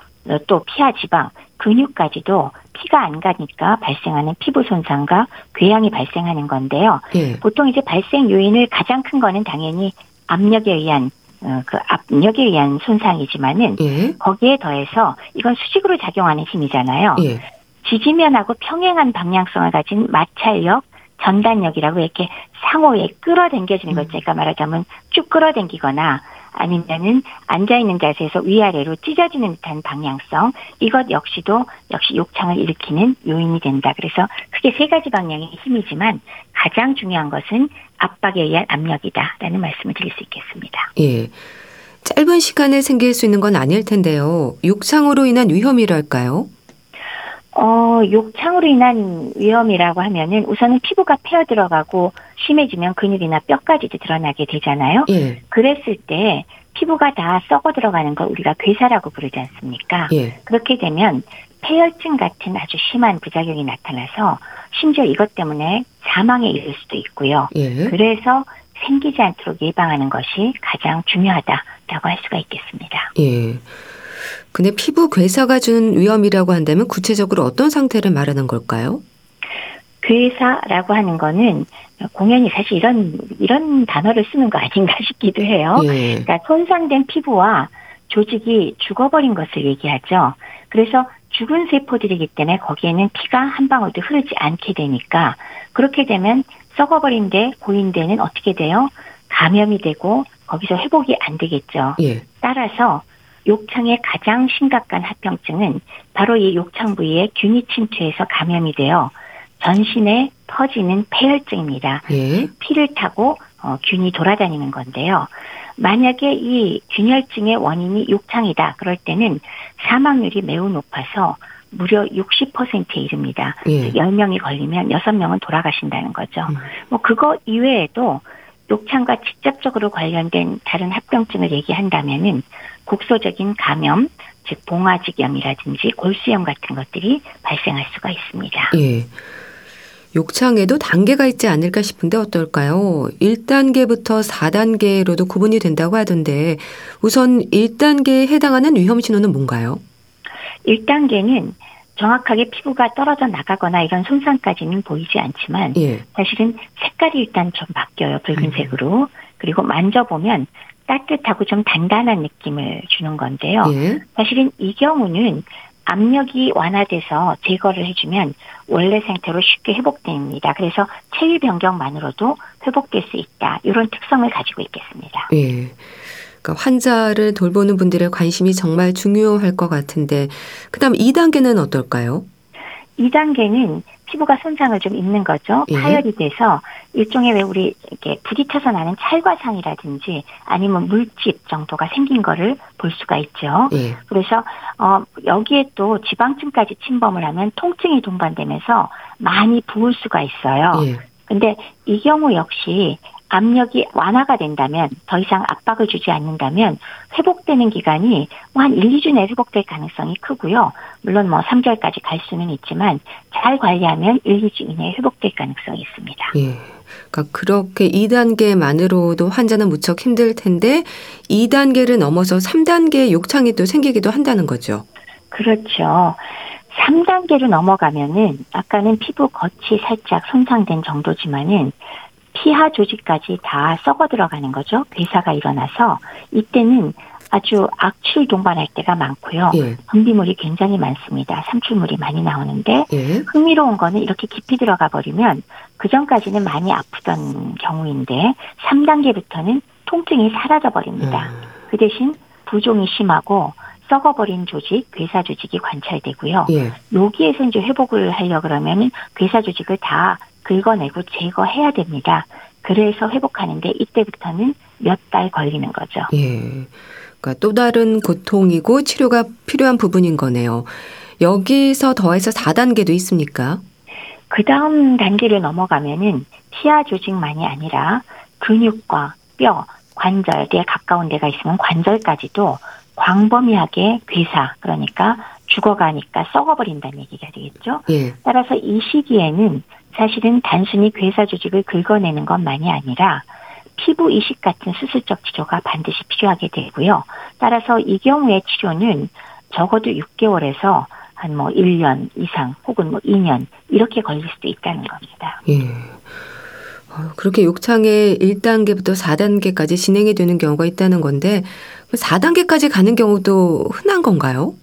D: 또 피하 지방 근육까지도 피가 안 가니까 발생하는 피부 손상과 궤양이 발생하는 건데요. 예. 보통 이제 발생 요인을 가장 큰 거는 당연히 압력에 의한 어, 그 압력에 의한 손상이지만은 예. 거기에 더해서 이건 수직으로 작용하는 힘이잖아요. 예. 지지면하고 평행한 방향성을 가진 마찰력, 전단력이라고 이렇게 상호에 끌어당겨지는 것, 음. 제가 말하자면 쭉 끌어당기거나 아니면은 앉아 있는 자세에서 위아래로 찢어지는 듯한 방향성 이것 역시도 역시 욕창을 일으키는 요인이 된다. 그래서 크게 세 가지 방향의 힘이지만 가장 중요한 것은 압박에 의한 압력이다라는 말씀을 드릴 수 있겠습니다.
A: 예. 짧은 시간에 생길 수 있는 건 아닐 텐데요. 욕창으로 인한 위험이랄까요?
D: 어, 욕창으로 인한 위험이라고 하면은 우선은 피부가 패어 들어가고 심해지면 근육이나 뼈까지도 드러나게 되잖아요. 예. 그랬을 때 피부가 다 썩어 들어가는 걸 우리가 괴사라고 부르지 않습니까? 예. 그렇게 되면 폐혈증 같은 아주 심한 부작용이 나타나서 심지어 이것 때문에 사망에 이를 수도 있고요. 예. 그래서 생기지 않도록 예방하는 것이 가장 중요하다라고 할 수가 있겠습니다.
A: 예. 근데 피부 괴사가 주는 위험이라고 한다면 구체적으로 어떤 상태를 말하는 걸까요?
D: 괴사라고 하는 거는 공연이 사실 이런 이런 단어를 쓰는 거 아닌가 싶기도 해요. 예. 그러니까 손상된 피부와 조직이 죽어버린 것을 얘기하죠. 그래서 죽은 세포들이기 때문에 거기에는 피가 한 방울도 흐르지 않게 되니까 그렇게 되면 썩어버린 데 고인 데는 어떻게 돼요? 감염이 되고 거기서 회복이 안 되겠죠. 예. 따라서 욕창의 가장 심각한 합병증은 바로 이 욕창 부위에 균이 침투해서 감염이 되어 전신에 퍼지는 폐혈증입니다. 예. 피를 타고 어, 균이 돌아다니는 건데요. 만약에 이 균혈증의 원인이 욕창이다. 그럴 때는 사망률이 매우 높아서 무려 60%에 이릅니다. 예. 10명이 걸리면 6명은 돌아가신다는 거죠. 음. 뭐 그거 이외에도 욕창과 직접적으로 관련된 다른 합병증을 얘기한다면은 국소적인 감염, 즉 봉화직염이라든지 골수염 같은 것들이 발생할 수가 있습니다.
A: 예. 욕창에도 단계가 있지 않을까 싶은데 어떨까요? 1단계부터 4단계로도 구분이 된다고 하던데 우선 1단계에 해당하는 위험 신호는 뭔가요?
D: 1단계는 정확하게 피부가 떨어져 나가거나 이런 손상까지는 보이지 않지만 예. 사실은 색깔이 일단 좀 바뀌어요 붉은색으로 음. 그리고 만져보면 따뜻하고 좀 단단한 느낌을 주는 건데요. 예. 사실은 이 경우는 압력이 완화돼서 제거를 해주면 원래 상태로 쉽게 회복됩니다. 그래서 체위 변경만으로도 회복될 수 있다. 이런 특성을 가지고 있겠습니다.
A: 예. 그러니까 환자를 돌보는 분들의 관심이 정말 중요할 것 같은데 그 다음 2단계는 어떨까요?
D: 2단계는 피부가 손상을 좀 입는 거죠. 예. 파열이 돼서 일종의 왜 우리 이렇게 부딪혀서 나는 찰과상이라든지 아니면 물집 정도가 생긴 거를 볼 수가 있죠. 예. 그래서 어 여기에 또 지방층까지 침범을 하면 통증이 동반되면서 많이 부을 수가 있어요. 예. 근데 이 경우 역시 압력이 완화가 된다면 더 이상 압박을 주지 않는다면 회복되는 기간이 뭐 한 1, 2주 내 회복될 가능성이 크고요. 물론 뭐 3개월까지 갈 수는 있지만 잘 관리하면 1, 2주 이내에 회복될 가능성이 있습니다.
A: 예. 그러니까 그렇게 2단계만으로도 환자는 무척 힘들 텐데 2단계를 넘어서 3단계 욕창이 또 생기기도 한다는 거죠.
D: 그렇죠. 3단계로 넘어가면은 아까는 피부 겉이 살짝 손상된 정도지만은 피하 조직까지 다 썩어 들어가는 거죠. 괴사가 일어나서 이때는 아주 악취를 동반할 때가 많고요. 예. 분비물이 굉장히 많습니다. 삼출물이 많이 나오는데 예. 흥미로운 거는 이렇게 깊이 들어가 버리면 그 전까지는 많이 아프던 경우인데 3단계부터는 통증이 사라져 버립니다. 음. 그 대신 부종이 심하고 썩어버린 조직, 괴사 조직이 관찰되고요. 예. 여기에서 이제 회복을 하려 그러면 괴사 조직을 다 긁어내고 제거해야 됩니다. 그래서 회복하는데 이때부터는 몇 달 걸리는 거죠.
A: 예. 그러니까 또 다른 고통이고 치료가 필요한 부분인 거네요. 여기서 더해서 4단계도 있습니까?
D: 그 다음 단계를 넘어가면은 피하 조직만이 아니라 근육과 뼈, 관절에 가까운 데가 있으면 관절까지도 광범위하게 괴사 그러니까 죽어가니까 썩어버린다는 얘기가 되겠죠. 예. 따라서 이 시기에는 사실은 단순히 괴사 조직을 긁어내는 것만이 아니라 피부 이식 같은 수술적 치료가 반드시 필요하게 되고요. 따라서 이 경우의 치료는 적어도 6개월에서 한 뭐 1년 이상 혹은 뭐 2년 이렇게 걸릴 수도 있다는 겁니다. 예.
A: 어, 그렇게 욕창의 1단계부터 4단계까지 진행이 되는 경우가 있다는 건데 4단계까지 가는 경우도 흔한 건가요?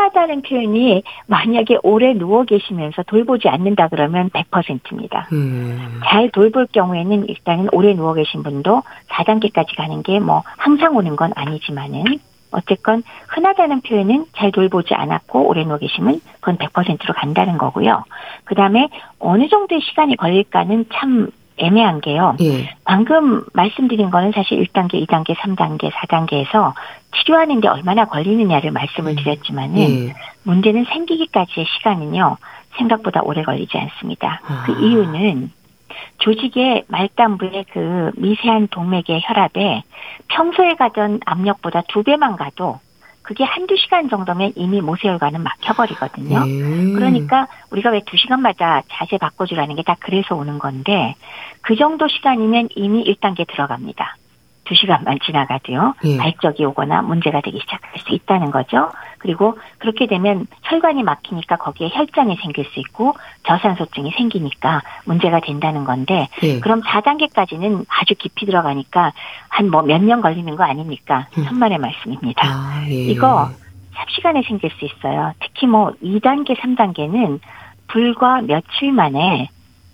D: 흔하다는 표현이 만약에 오래 누워 계시면서 돌보지 않는다 그러면 100%입니다. 음. 잘 돌볼 경우에는 일단은 오래 누워 계신 분도 4단계까지 가는 게 뭐 항상 오는 건 아니지만은 어쨌건 흔하다는 표현은 잘 돌보지 않았고 오래 누워 계시면 그건 100%로 간다는 거고요. 그 다음에 어느 정도의 시간이 걸릴까는 참 애매한 게요. 예. 방금 말씀드린 거는 사실 1단계, 2단계, 3단계, 4단계에서 치료하는데 얼마나 걸리느냐를 말씀을 음. 드렸지만은 예. 문제는 생기기까지의 시간은요. 생각보다 오래 걸리지 않습니다. 아. 그 이유는 조직의 말단부의 그 미세한 동맥의 혈압에 평소에 가던 압력보다 두 배만 가도 그게 한두 시간 정도면 이미 모세혈관은 막혀버리거든요. 음. 그러니까 우리가 왜 두 시간마다 자세 바꿔주라는 게 다 그래서 오는 건데 그 정도 시간이면 이미 1단계 들어갑니다. 두 시간만 지나가도요. 예. 발적이 오거나 문제가 되기 시작할 수 있다는 거죠. 그리고 그렇게 되면 혈관이 막히니까 거기에 혈장이 생길 수 있고 저산소증이 생기니까 문제가 된다는 건데 예. 그럼 4단계까지는 아주 깊이 들어가니까 한 뭐 몇 년 걸리는 거 아닙니까? 음. 천만의 말씀입니다. 아, 예. 이거 삽시간에 생길 수 있어요. 특히 뭐 2단계, 3단계는 불과 며칠 만에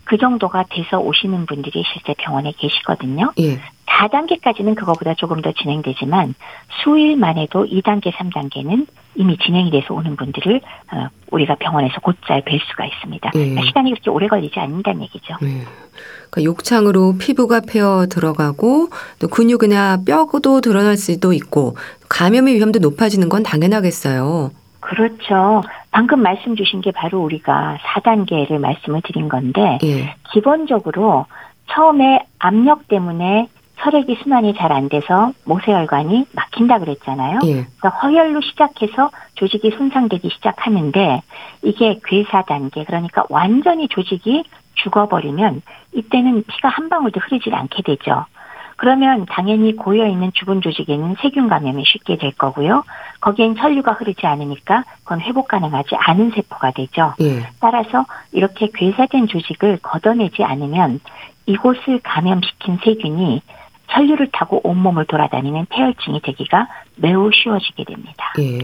D: 그 정도가 돼서 오시는 분들이 실제 병원에 계시거든요. 예. 4단계까지는 그거보다 조금 더 진행되지만 수일 만에도 2단계, 3단계는 이미 진행이 돼서 오는 분들을 어, 우리가 병원에서 곧잘 뵐 수가 있습니다. 네. 그러니까 시간이 그렇게 오래 걸리지 않는다는 얘기죠. 네.
A: 그러니까 욕창으로 피부가 패어 들어가고 또 근육이나 뼈도 드러날 수도 있고 감염의 위험도 높아지는 건 당연하겠어요.
D: 그렇죠. 방금 말씀 주신 게 바로 우리가 4단계를 말씀을 드린 건데 예. 기본적으로 처음에 압력 때문에 혈액이 순환이 잘 안 돼서 모세혈관이 막힌다 그랬잖아요. 예. 그러니까 허혈로 시작해서 조직이 손상되기 시작하는데 이게 괴사 단계 그러니까 완전히 조직이 죽어버리면 이때는 피가 한 방울도 흐르질 않게 되죠. 그러면 당연히 고여 있는 죽은 조직에는 세균 감염이 쉽게 될 거고요. 거기엔 혈류가 흐르지 않으니까 그건 회복 가능하지 않은 세포가 되죠. 예. 따라서 이렇게 괴사된 조직을 걷어내지 않으면 이곳을 감염시킨 세균이 혈류를 타고 온몸을 돌아다니는 폐혈증이 되기가 매우 쉬워지게 됩니다. 예.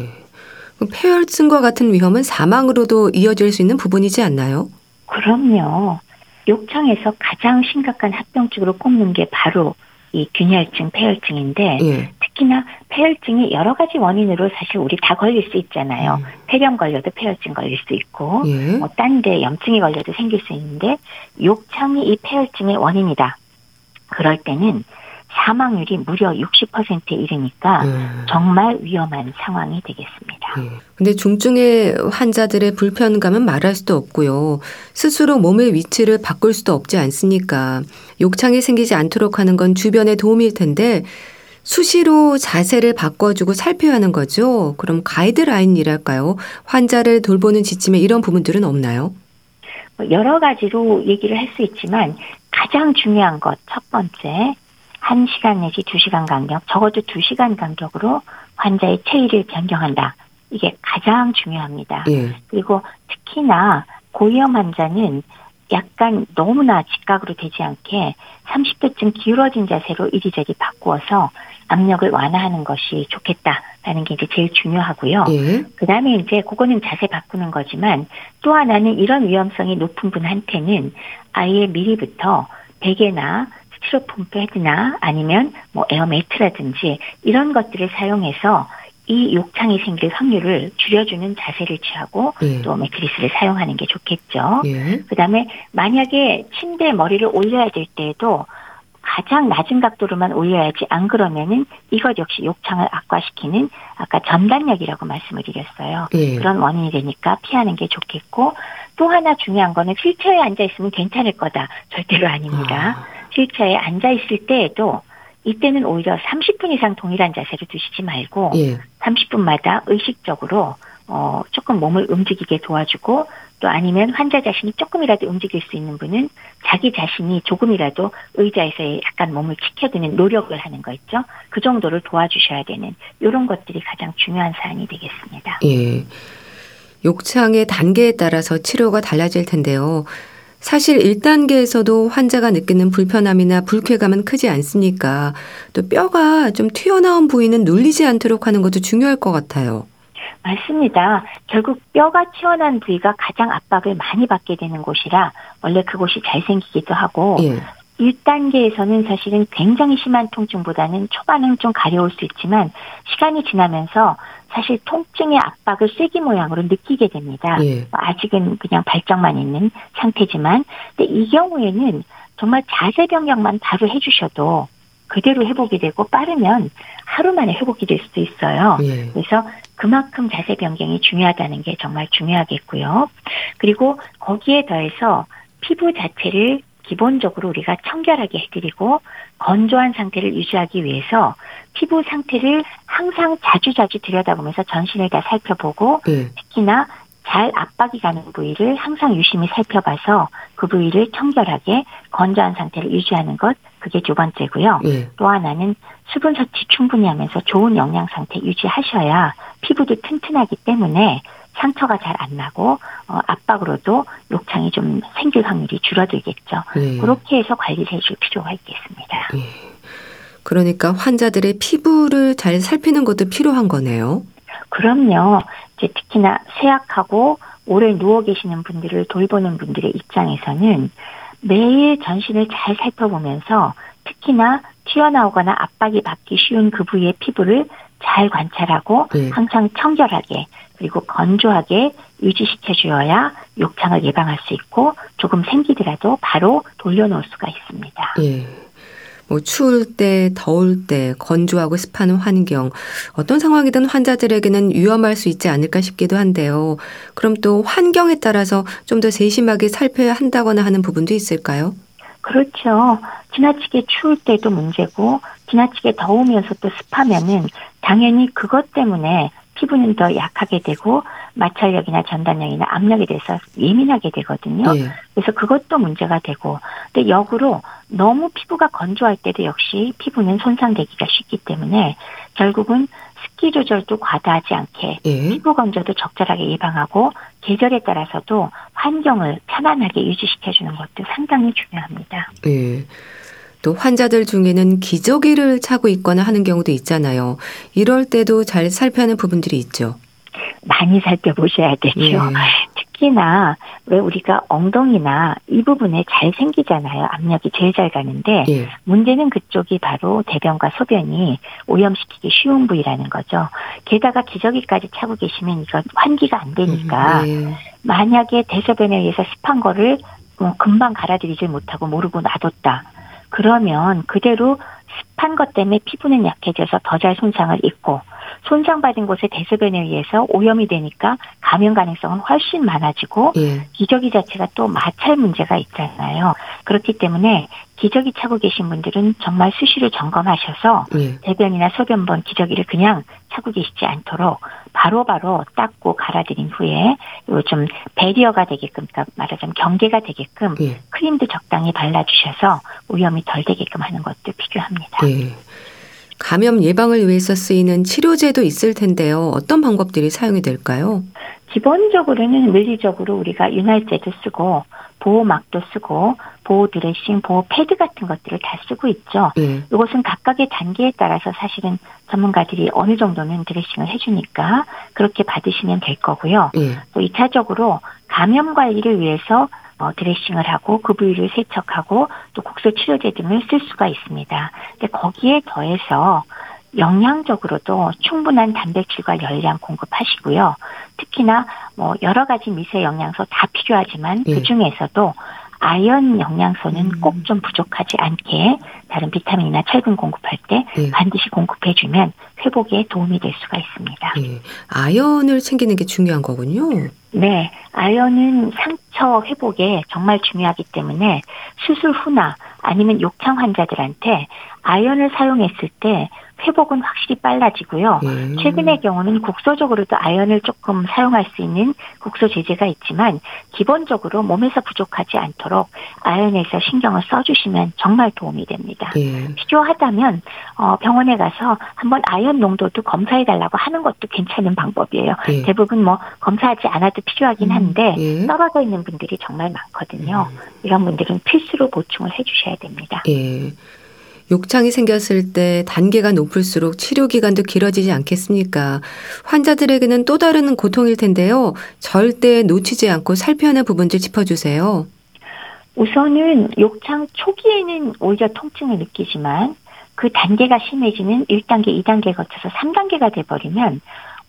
A: 폐혈증과 같은 위험은 사망으로도 이어질 수 있는 부분이지 않나요?
D: 그럼요. 욕창에서 가장 심각한 합병증으로 꼽는 게 바로 이 균혈증, 폐혈증인데 예. 특히나 폐혈증이 여러 가지 원인으로 사실 우리 다 걸릴 수 있잖아요. 음. 폐렴 걸려도 폐혈증 걸릴 수 있고 예. 뭐 딴 데 염증이 걸려도 생길 수 있는데 욕창이 이 폐혈증의 원인이다. 그럴 때는 사망률이 무려 60%에 이르니까 음. 정말 위험한 상황이 되겠습니다. 음.
A: 근데 중증의 환자들의 불편감은 말할 수도 없고요. 스스로 몸의 위치를 바꿀 수도 없지 않습니까? 욕창이 생기지 않도록 하는 건 주변의 도움일 텐데 수시로 자세를 바꿔주고 살펴야 하는 거죠. 그럼 가이드라인이랄까요? 환자를 돌보는 지침에 이런 부분들은 없나요?
D: 뭐 여러 가지로 얘기를 할 수 있지만 가장 중요한 것 첫 번째 1시간 내지 2시간 간격, 적어도 2시간 간격으로 환자의 체위를 변경한다. 이게 가장 중요합니다. 예. 그리고 특히나 고위험 환자는 약간 너무나 직각으로 되지 않게 30도쯤 기울어진 자세로 이리저리 바꾸어서 압력을 완화하는 것이 좋겠다라는 게 이제 제일 중요하고요. 예. 그 다음에 이제 그거는 자세 바꾸는 거지만 또 하나는 이런 위험성이 높은 분한테는 아예 미리부터 베개나 스티로폼 패드나 아니면 뭐 에어매트라든지 이런 것들을 사용해서 이 욕창이 생길 확률을 줄여주는 자세를 취하고 예. 또 매트리스를 사용하는 게 좋겠죠. 예. 그다음에 만약에 침대에 머리를 올려야 될 때에도 가장 낮은 각도로만 올려야지 안 그러면은 이것 역시 욕창을 악화시키는 아까 전단력이라고 말씀을 드렸어요. 예. 그런 원인이 되니까 피하는 게 좋겠고 또 하나 중요한 거는 휠체어에 앉아 있으면 괜찮을 거다 절대로 아닙니다. 아. 휠체어에 앉아 있을 때에도 이때는 오히려 30분 이상 동일한 자세를 두시지 말고 예. 30분마다 의식적으로 어, 조금 몸을 움직이게 도와주고 또 아니면 환자 자신이 조금이라도 움직일 수 있는 분은 자기 자신이 조금이라도 의자에서 약간 몸을 지켜드는 노력을 하는 거 있죠. 그 정도를 도와주셔야 되는 이런 것들이 가장 중요한 사안이 되겠습니다.
A: 예. 욕창의 단계에 따라서 치료가 달라질 텐데요. 사실 1단계에서도 환자가 느끼는 불편함이나 불쾌감은 크지 않습니까? 또 뼈가 좀 튀어나온 부위는 눌리지 않도록 하는 것도 중요할 것 같아요.
D: 맞습니다. 결국 뼈가 튀어나온 부위가 가장 압박을 많이 받게 되는 곳이라 원래 그곳이 잘 생기기도 하고 예. 1단계에서는 사실은 굉장히 심한 통증보다는 초반은 좀 가려울 수 있지만 시간이 지나면서 사실 통증의 압박을 쐐기 모양으로 느끼게 됩니다. 예. 아직은 그냥 발정만 있는 상태지만 근데 이 경우에는 정말 자세 변경만 바로 해주셔도 그대로 회복이 되고 빠르면 하루 만에 회복이 될 수도 있어요. 예. 그래서 그만큼 자세 변경이 중요하다는 게 정말 중요하겠고요. 그리고 거기에 더해서 피부 자체를 기본적으로 우리가 청결하게 해드리고 건조한 상태를 유지하기 위해서 피부 상태를 항상 자주자주 들여다보면서 전신을 다 살펴보고 네. 특히나 잘 압박이 가는 부위를 항상 유심히 살펴봐서 그 부위를 청결하게 건조한 상태를 유지하는 것 그게 두 번째고요. 네. 또 하나는 수분 섭취 충분히 하면서 좋은 영양 상태 유지하셔야 피부도 튼튼하기 때문에 상처가 잘 안 나고 어, 압박으로도 욕창이 좀 생길 확률이 줄어들겠죠. 네. 그렇게 해서 관리를 해줄 필요가 있겠습니다. 네.
A: 그러니까 환자들의 피부를 잘 살피는 것도 필요한 거네요.
D: 그럼요. 이제 특히나 쇠약하고 오래 누워 계시는 분들을 돌보는 분들의 입장에서는 매일 전신을 잘 살펴보면서 특히나 튀어나오거나 압박이 받기 쉬운 그 부위의 피부를 잘 관찰하고 네. 항상 청결하게 그리고 건조하게 유지시켜 주어야 욕창을 예방할 수 있고 조금 생기더라도 바로 돌려놓을 수가 있습니다.
A: 예. 뭐 추울 때, 더울 때, 건조하고 습한 환경, 어떤 상황이든 환자들에게는 위험할 수 있지 않을까 싶기도 한데요. 그럼 또 환경에 따라서 좀 더 세심하게 살펴야 한다거나 하는 부분도 있을까요?
D: 그렇죠. 지나치게 추울 때도 문제고, 지나치게 더우면서 또 습하면은 당연히 그것 때문에 피부는 더 약하게 되고 마찰력이나 전단력이나 압력에 대해서 예민하게 되거든요. 네. 그래서 그것도 문제가 되고 근데 역으로 너무 피부가 건조할 때도 역시 피부는 손상되기가 쉽기 때문에 결국은 습기 조절도 과다하지 않게 네. 피부 건조도 적절하게 예방하고 계절에 따라서도 환경을 편안하게 유지시켜주는 것도 상당히 중요합니다.
A: 네. 또 환자들 중에는 기저귀를 차고 있거나 하는 경우도 있잖아요. 이럴 때도 잘 살펴는 부분들이 있죠.
D: 많이 살펴보셔야 되죠. 예. 특히나 왜 우리가 엉덩이나 이 부분에 잘 생기잖아요. 압력이 제일 잘 가는데 예. 문제는 그쪽이 바로 대변과 소변이 오염시키기 쉬운 부위라는 거죠. 게다가 기저귀까지 차고 계시면 이거 환기가 안 되니까 음, 예. 만약에 대소변에 의해서 습한 거를 뭐 금방 갈아들이질 못하고 모르고 놔뒀다. 그러면 그대로 습한 것 때문에 피부는 약해져서 더 잘 손상을 입고 손상받은 곳에 대소변에 의해서 오염이 되니까 감염 가능성은 훨씬 많아지고 예. 기저귀 자체가 또 마찰 문제가 있잖아요. 그렇기 때문에 기저귀 차고 계신 분들은 정말 수시로 점검하셔서 예. 대변이나 소변본 기저귀를 그냥 차고 계시지 않도록 바로바로 바로 닦고 갈아들인 후에 좀 배리어가 되게끔 그러니까 말하자면 경계가 되게끔 예. 크림도 적당히 발라주셔서 오염이 덜 되게끔 하는 것도 필요합니다. 예.
A: 감염 예방을 위해서 쓰이는 치료제도 있을 텐데요. 어떤 방법들이 사용이 될까요?
D: 기본적으로는 물리적으로 우리가 윤활제도 쓰고 보호막도 쓰고 보호 드레싱, 보호 패드 같은 것들을 다 쓰고 있죠. 네. 이것은 각각의 단계에 따라서 사실은 전문가들이 어느 정도는 드레싱을 해주니까 그렇게 받으시면 될 거고요. 네. 또 2차적으로 감염 관리를 위해서 어, 드레싱을 하고 그 부위를 세척하고 또 국소 치료제 등을 쓸 수가 있습니다. 근데 거기에 더해서 영양적으로도 충분한 단백질과 열량 공급하시고요. 특히나 뭐 여러 가지 미세 영양소 다 필요하지만 예. 그 중에서도 아연 영양소는 음. 꼭좀 부족하지 않게 다른 비타민이나 철분 공급할 때 예. 반드시 공급해주면 회복에 도움이 될 수가 있습니다. 예.
A: 아연을 챙기는 게 중요한 거군요.
D: 네, 아연은 상처 회복에 정말 중요하기 때문에 수술 후나 아니면 욕창 환자들한테 아연을 사용했을 때 회복은 확실히 빨라지고요. 음. 최근의 경우는 국소적으로도 아연을 조금 사용할 수 있는 국소 제제가 있지만 기본적으로 몸에서 부족하지 않도록 아연에서 신경을 써주시면 정말 도움이 됩니다. 예. 필요하다면 어, 병원에 가서 한번 아연 농도도 검사해 달라고 하는 것도 괜찮은 방법이에요. 예. 대부분 뭐 검사하지 않아도 필요하긴 음, 한데 예. 떨어져 있는 분들이 정말 많거든요. 음. 이런 분들은 필수로 보충을 해주셔야 됩니다.
A: 예. 욕창이 생겼을 때 단계가 높을수록 치료 기간도 길어지지 않겠습니까? 환자들에게는 또 다른 고통일 텐데요. 절대 놓치지 않고 살펴야 하는 부분들 짚어주세요.
D: 우선은 욕창 초기에는 오히려 통증을 느끼지만 그 단계가 심해지는 1단계, 2단계 거쳐서 3단계가 돼버리면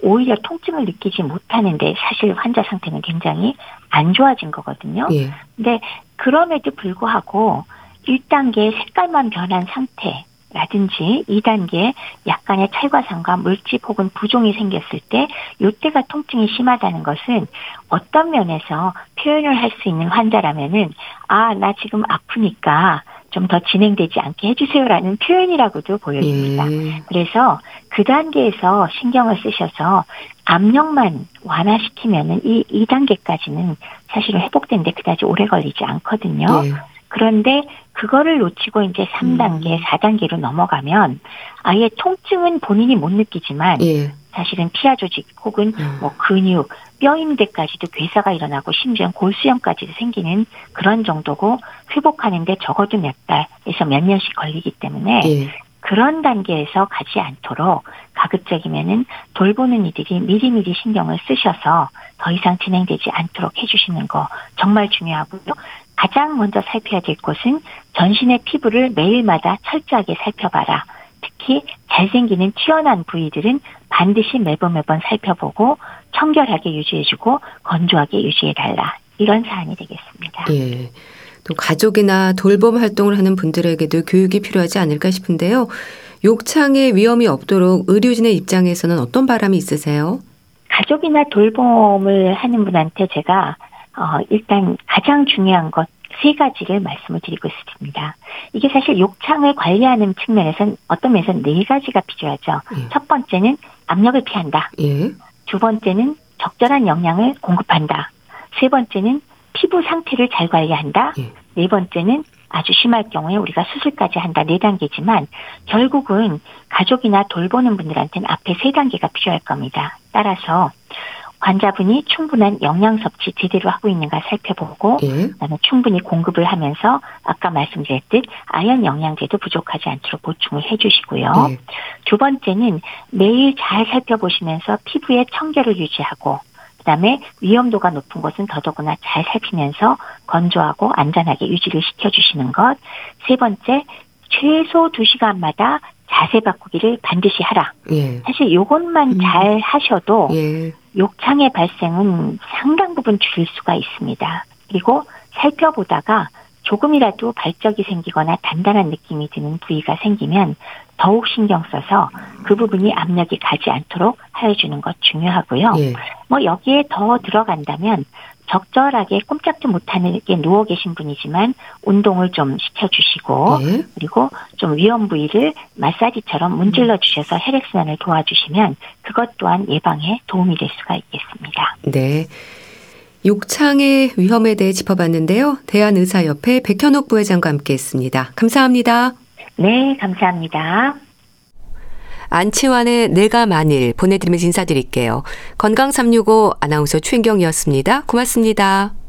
D: 오히려 통증을 느끼지 못하는데 사실 환자 상태는 굉장히 안 좋아진 거거든요. 예. 근데 그럼에도 불구하고 1단계 색깔만 변한 상태 라든지 2단계 약간의 찰과상과 물집 혹은 부종이 생겼을 때 이때가 통증이 심하다는 것은 어떤 면에서 표현을 할 수 있는 환자라면은 아 나 지금 아프니까 좀 더 진행되지 않게 해주세요라는 표현이라고도 보여집니다. 예. 그래서 그 단계에서 신경을 쓰셔서 압력만 완화시키면은 이 2단계까지는 사실은 회복되는데 그다지 오래 걸리지 않거든요. 예. 그런데 그거를 놓치고 이제 3단계, 음. 4단계로 넘어가면 아예 통증은 본인이 못 느끼지만 예. 사실은 피하 조직 혹은 음. 뭐 근육, 뼈임대까지도 괴사가 일어나고 심지어 골수염까지도 생기는 그런 정도고 회복하는데 적어도 몇 달에서 몇 년씩 걸리기 때문에 예. 그런 단계에서 가지 않도록 가급적이면은 돌보는 이들이 미리미리 신경을 쓰셔서 더 이상 진행되지 않도록 해주시는 거 정말 중요하고요. 가장 먼저 살펴야 될 것은 전신의 피부를 매일마다 철저하게 살펴봐라. 특히 잘생기는 튀어난 부위들은 반드시 매번 매번 살펴보고 청결하게 유지해주고 건조하게 유지해달라. 이런 사안이 되겠습니다.
A: 예. 또 가족이나 돌봄 활동을 하는 분들에게도 교육이 필요하지 않을까 싶은데요. 욕창의 위험이 없도록 의료진의 입장에서는 어떤 바람이 있으세요?
D: 가족이나 돌봄을 하는 분한테 제가 어, 일단 가장 중요한 것 세 가지를 말씀을 드리고 있습니다. 이게 사실 욕창을 관리하는 측면에서는 어떤 면에서는 네 가지가 필요하죠. 예. 첫 번째는 압력을 피한다. 예. 두 번째는 적절한 영양을 공급한다. 세 번째는 피부 상태를 잘 관리한다. 예. 네 번째는 아주 심할 경우에 우리가 수술까지 한다 네 단계지만 결국은 가족이나 돌보는 분들한테는 앞에 세 단계가 필요할 겁니다. 따라서 환자분이 충분한 영양 섭취 제대로 하고 있는가 살펴보고 예. 그다음에 충분히 공급을 하면서 아까 말씀드렸듯 아연 영양제도 부족하지 않도록 보충을 해주시고요. 예. 두 번째는 매일 잘 살펴보시면서 피부의 청결을 유지하고 그다음에 위험도가 높은 곳은 더더구나 잘 살피면서 건조하고 안전하게 유지를 시켜주시는 것. 세 번째, 최소 2시간마다 자세 바꾸기를 반드시 하라. 예. 사실 요것만 음. 잘 하셔도 예. 욕창의 발생은 상당 부분 줄일 수가 있습니다. 그리고 살펴보다가 조금이라도 발적이 생기거나 단단한 느낌이 드는 부위가 생기면 더욱 신경 써서 그 부분이 압력이 가지 않도록 하여주는 것 중요하고요. 예. 뭐 여기에 더 들어간다면 적절하게 꼼짝도 못하게 누워 계신 분이지만 운동을 좀 시켜주시고 네. 그리고 좀 위험 부위를 마사지처럼 문질러 주셔서 혈액 순환을 도와주시면 그것 또한 예방에 도움이 될 수가 있겠습니다.
A: 네. 욕창의 위험에 대해 짚어봤는데요. 대한의사협회 백현옥 부회장과 함께했습니다. 감사합니다.
D: 네, 감사합니다.
A: 안치환의 내가 만일 보내드리면서 인사드릴게요. 건강365 아나운서 최인경이었습니다. 고맙습니다.